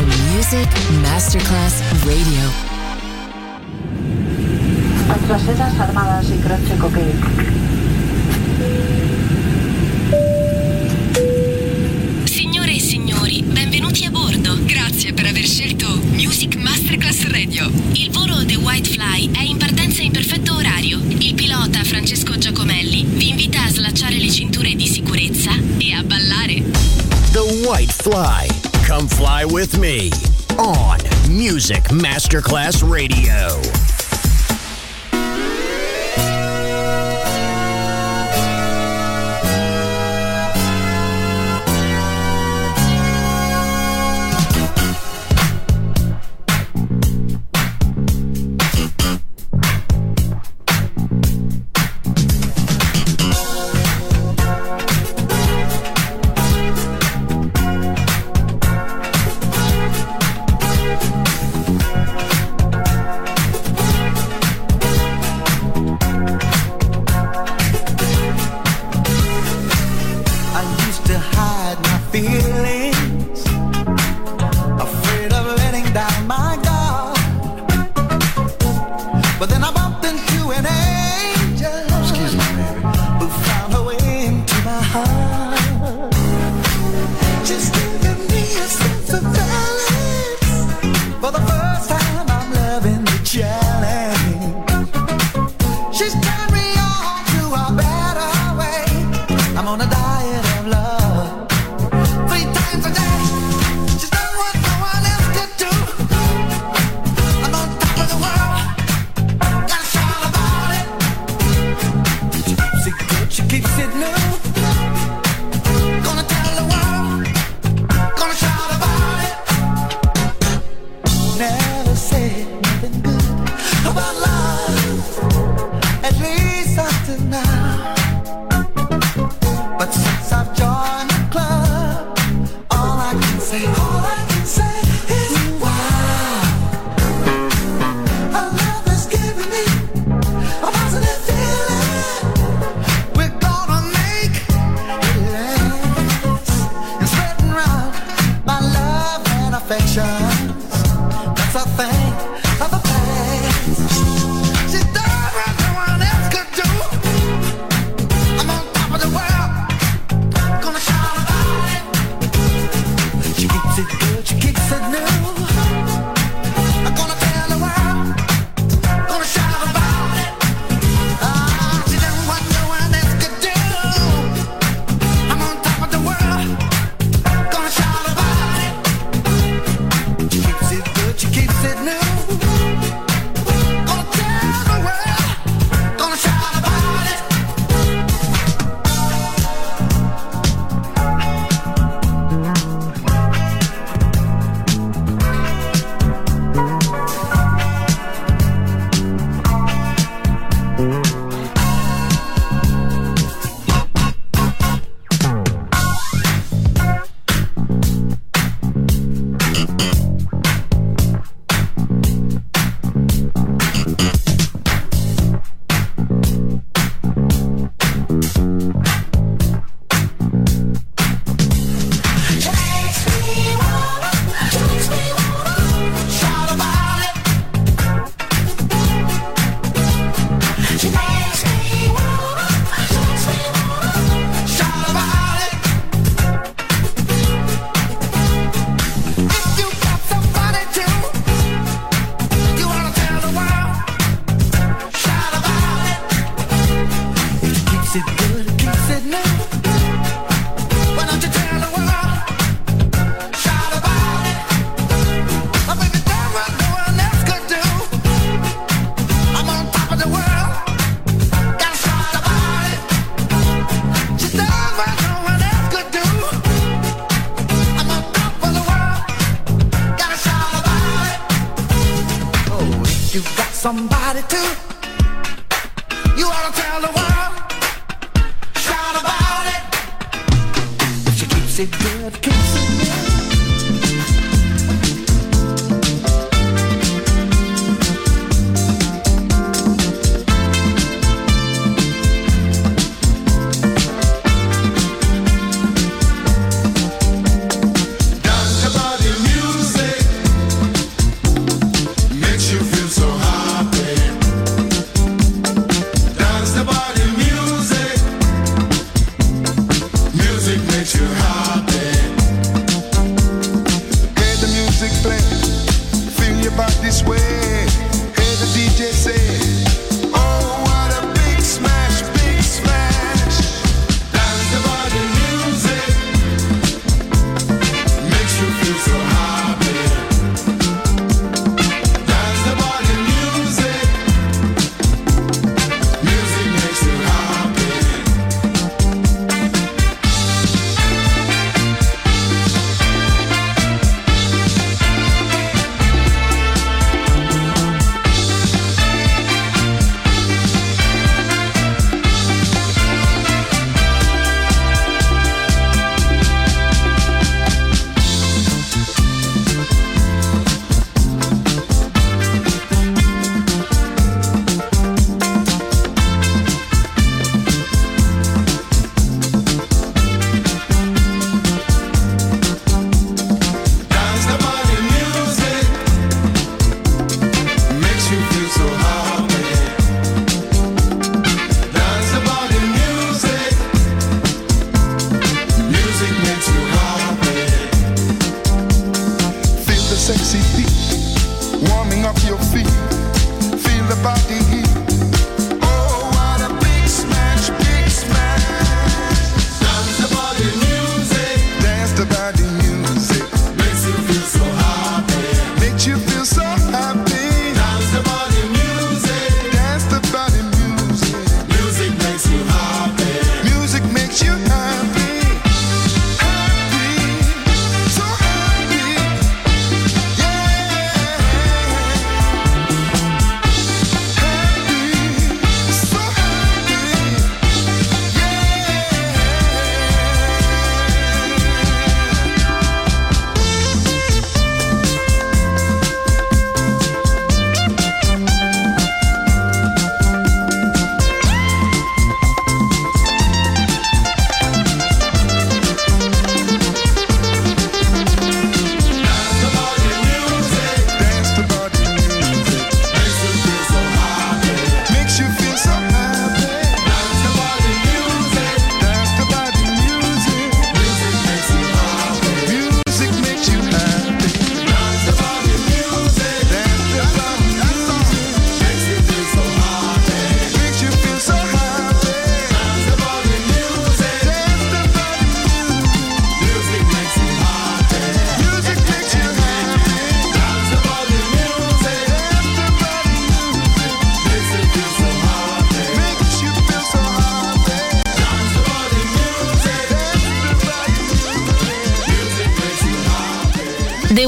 to Music Masterclass Radio. Signore e signori, benvenuti a bordo. Grazie per aver scelto Music Masterclass Radio. Il volo The White Fly è in partenza in perfetto orario. Il pilota Francesco Giacomelli vi invita a slacciare le cinture di sicurezza e a ballare. The White Fly. Come fly with me on Music Masterclass Radio.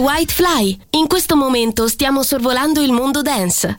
Whitefly. In questo momento stiamo sorvolando il mondo dance.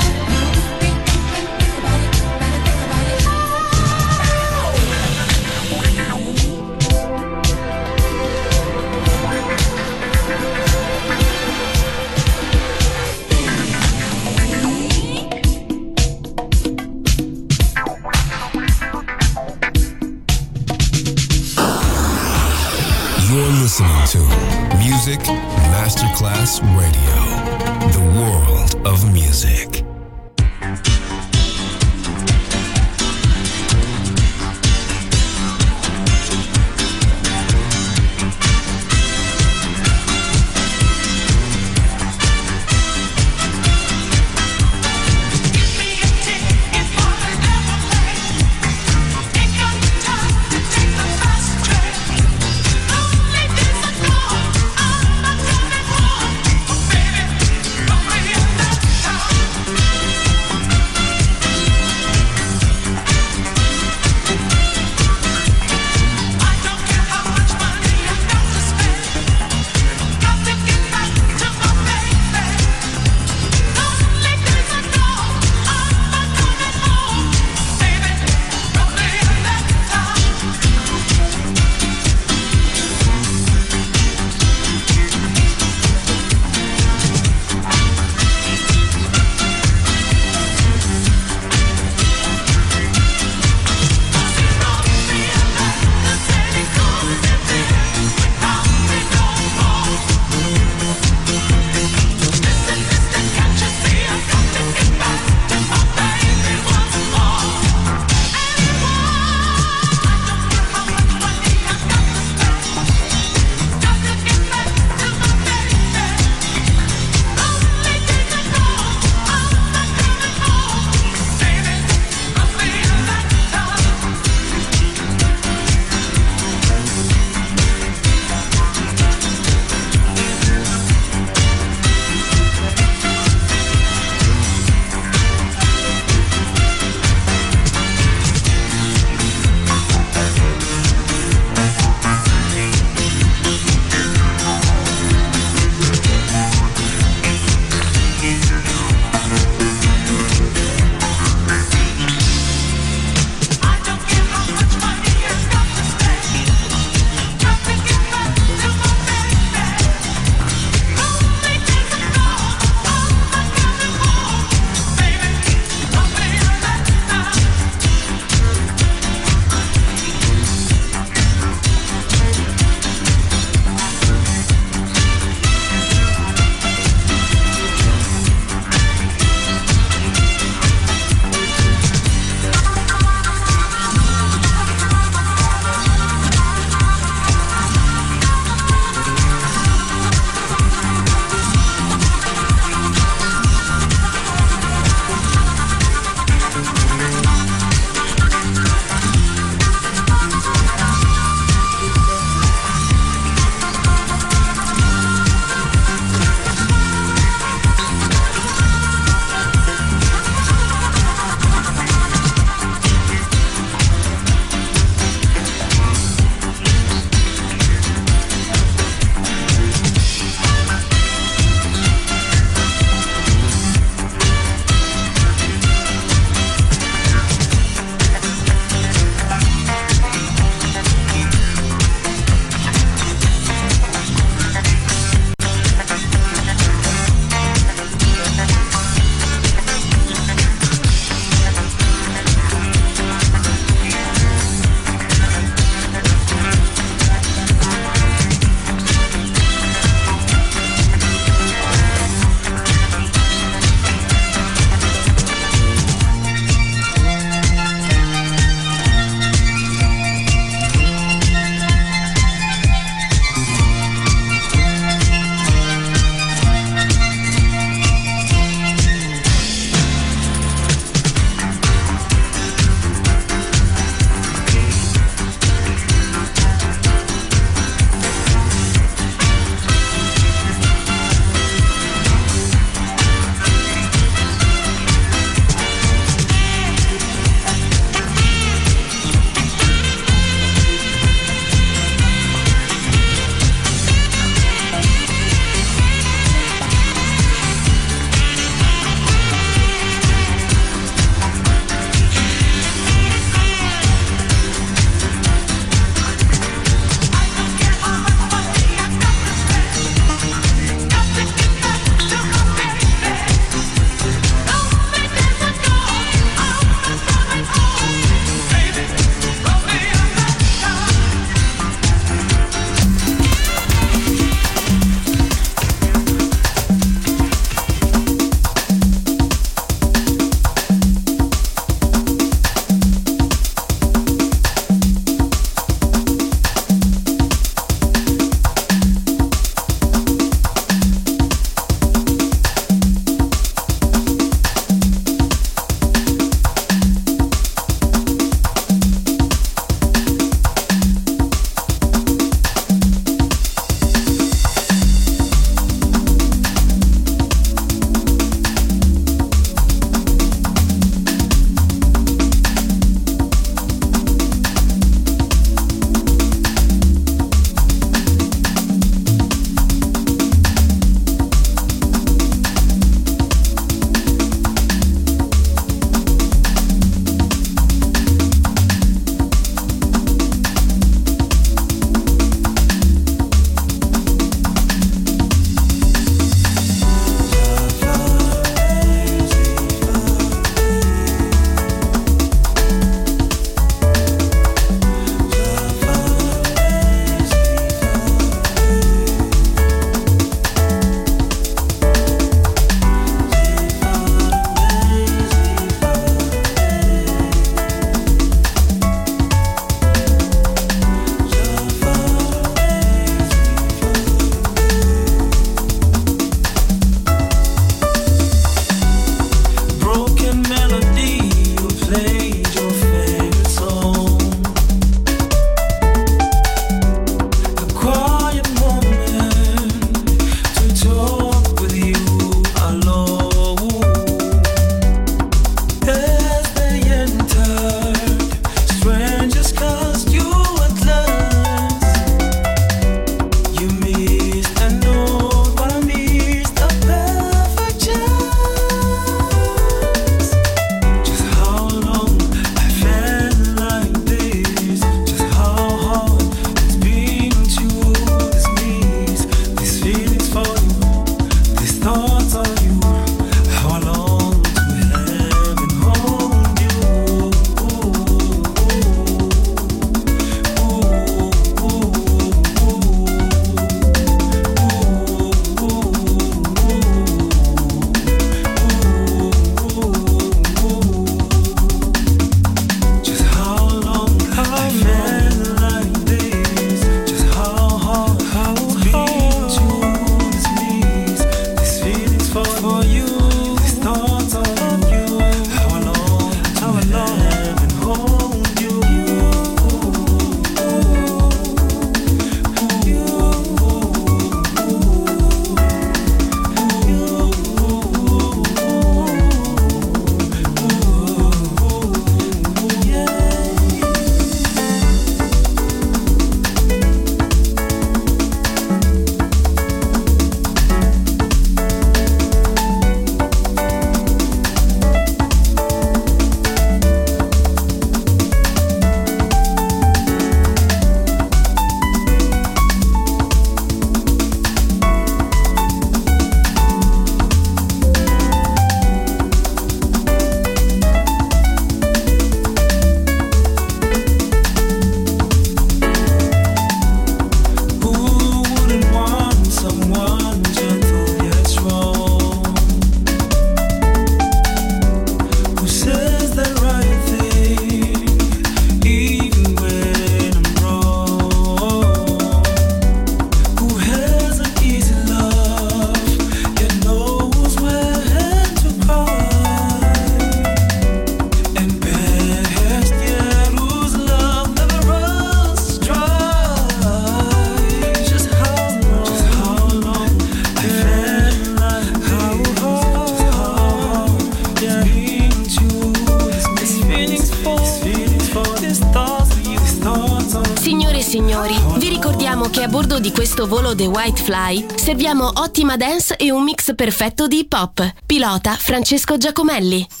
Volo The White Fly serviamo ottima dance e un mix perfetto di hip hop. Pilota Francesco Giacomelli.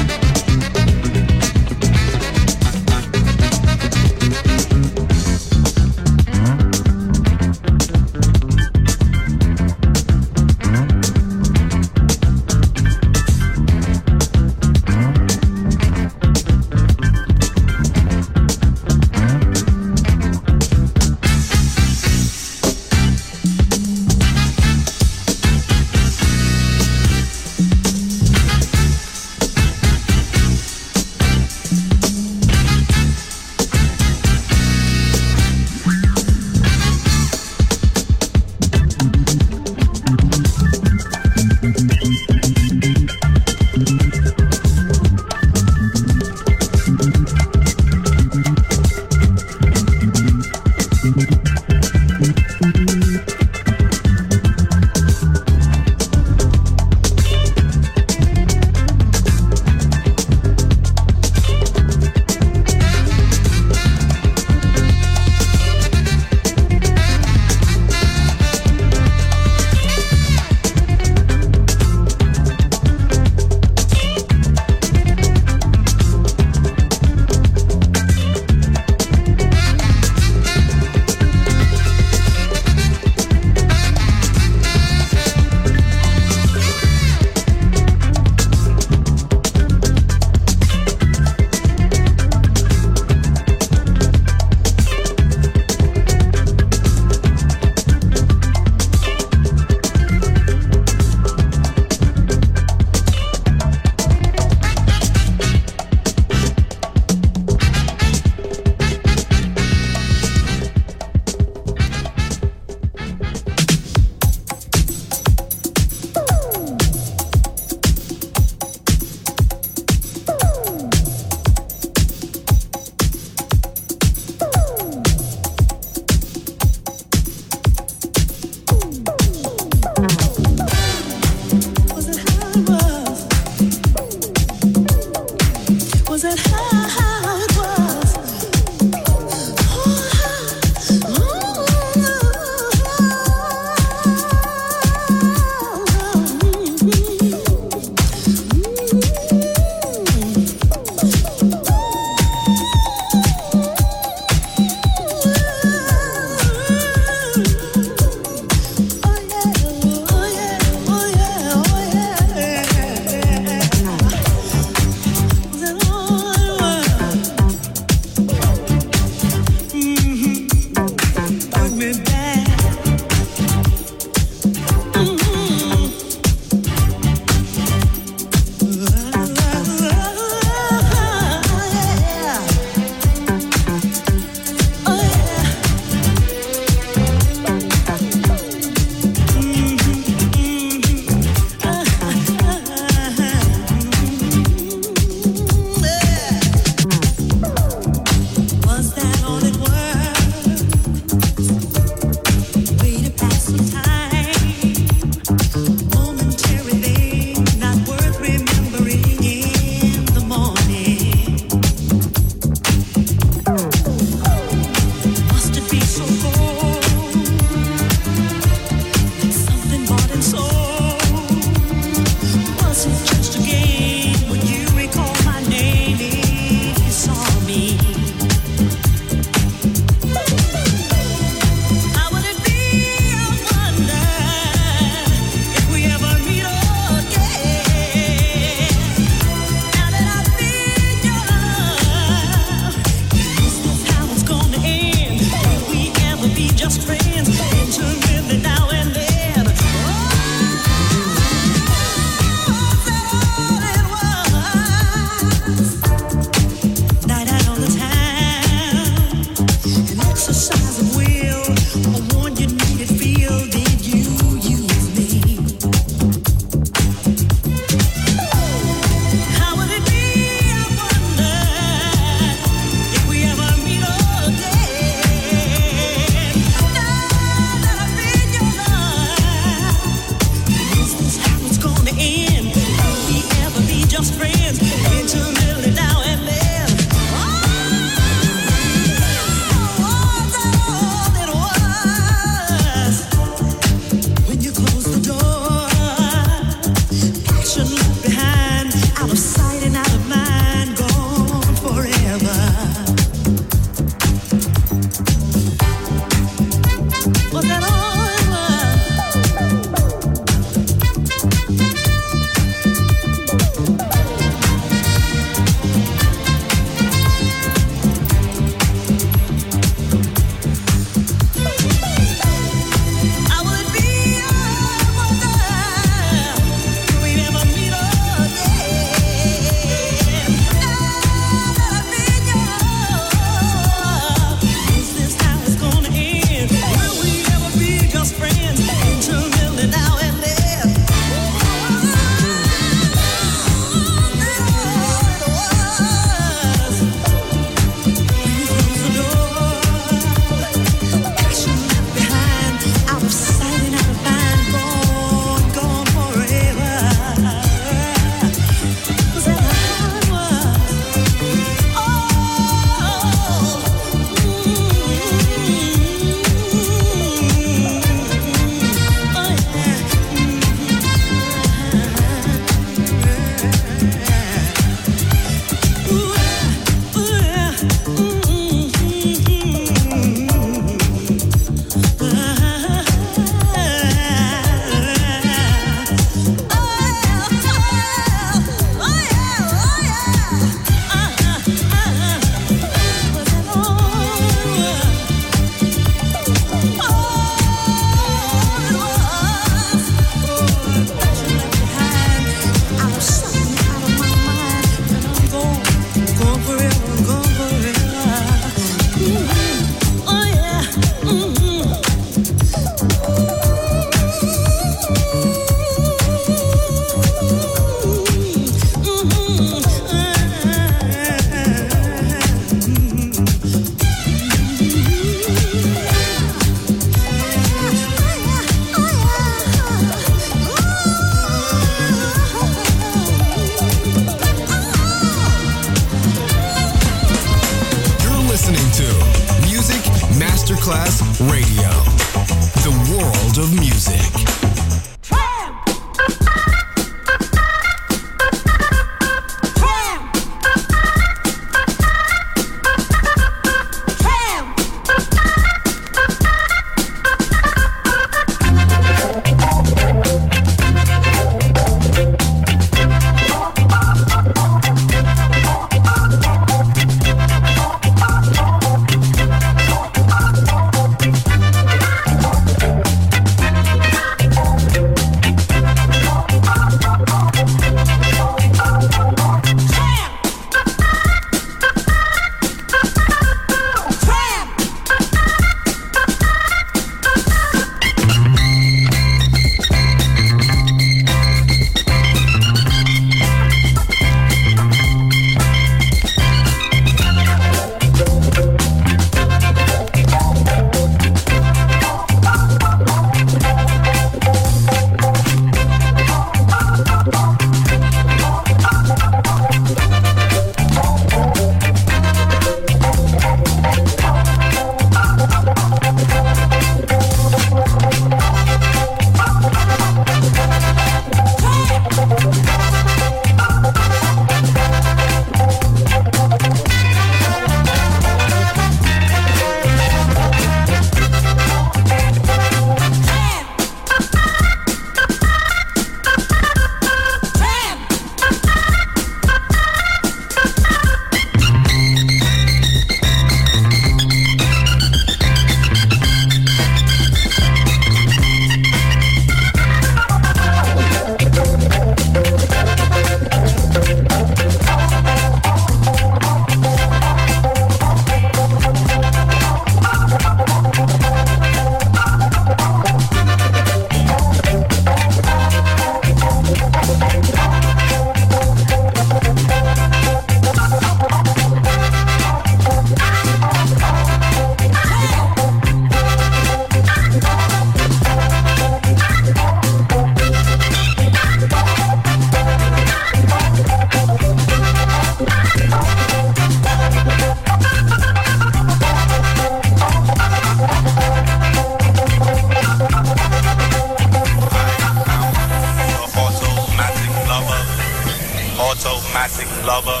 automatic lover.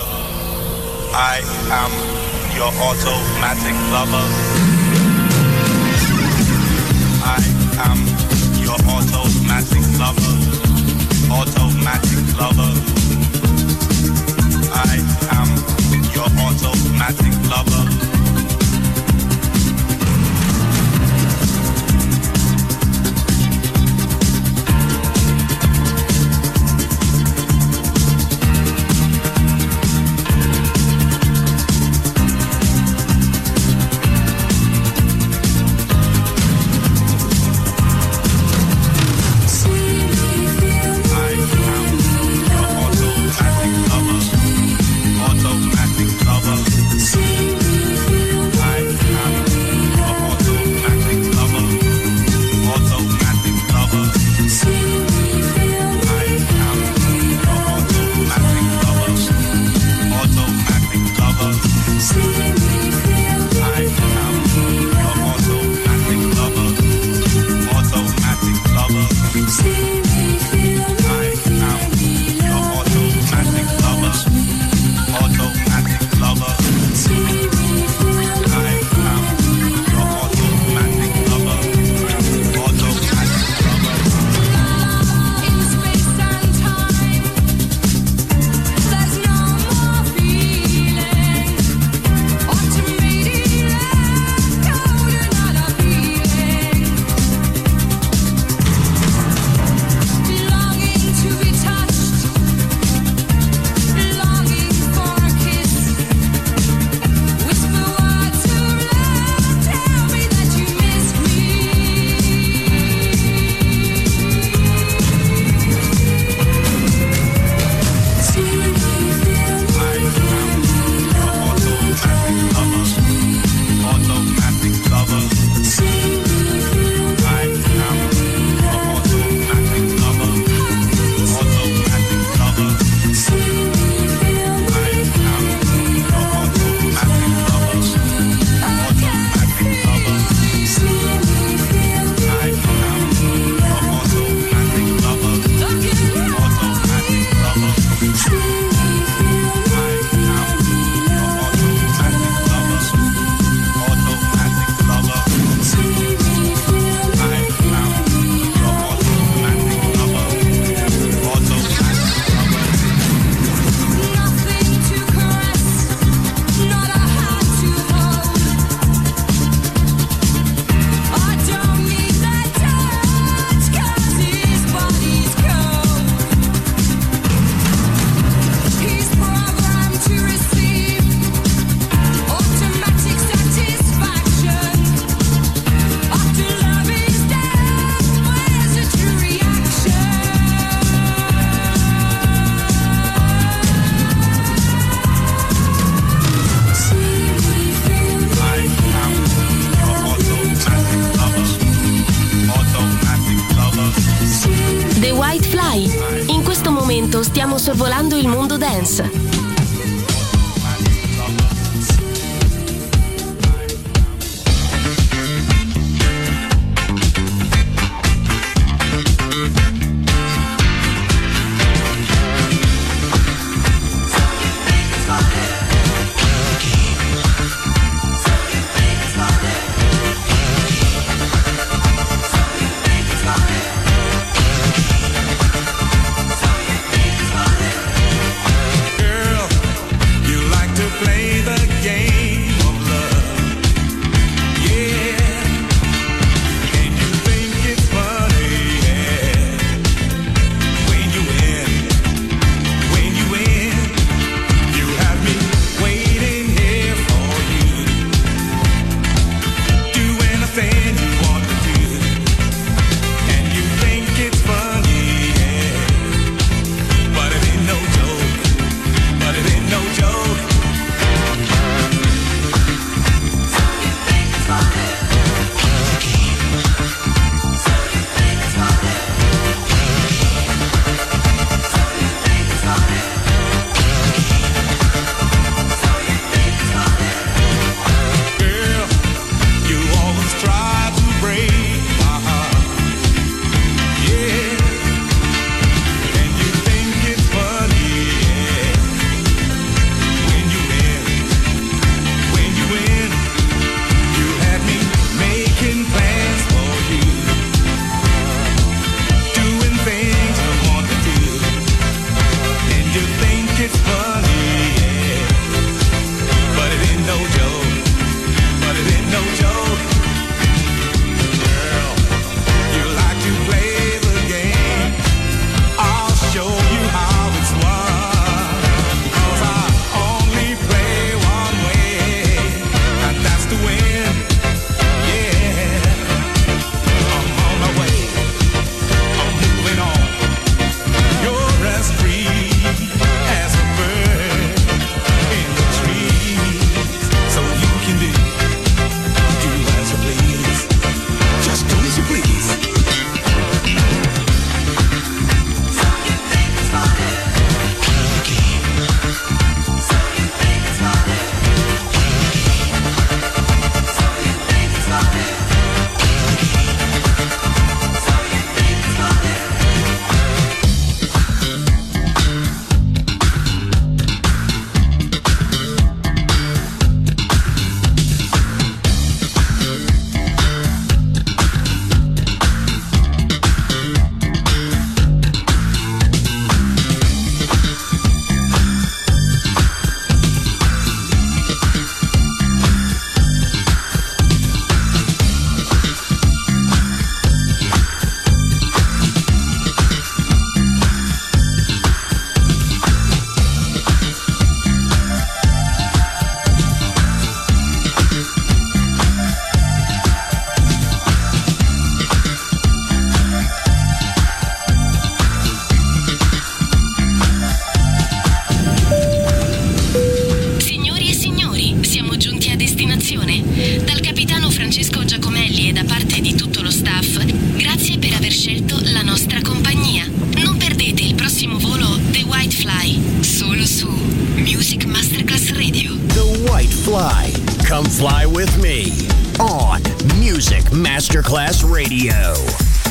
I am your automatic lover. I am your automatic lover. Automatic lover.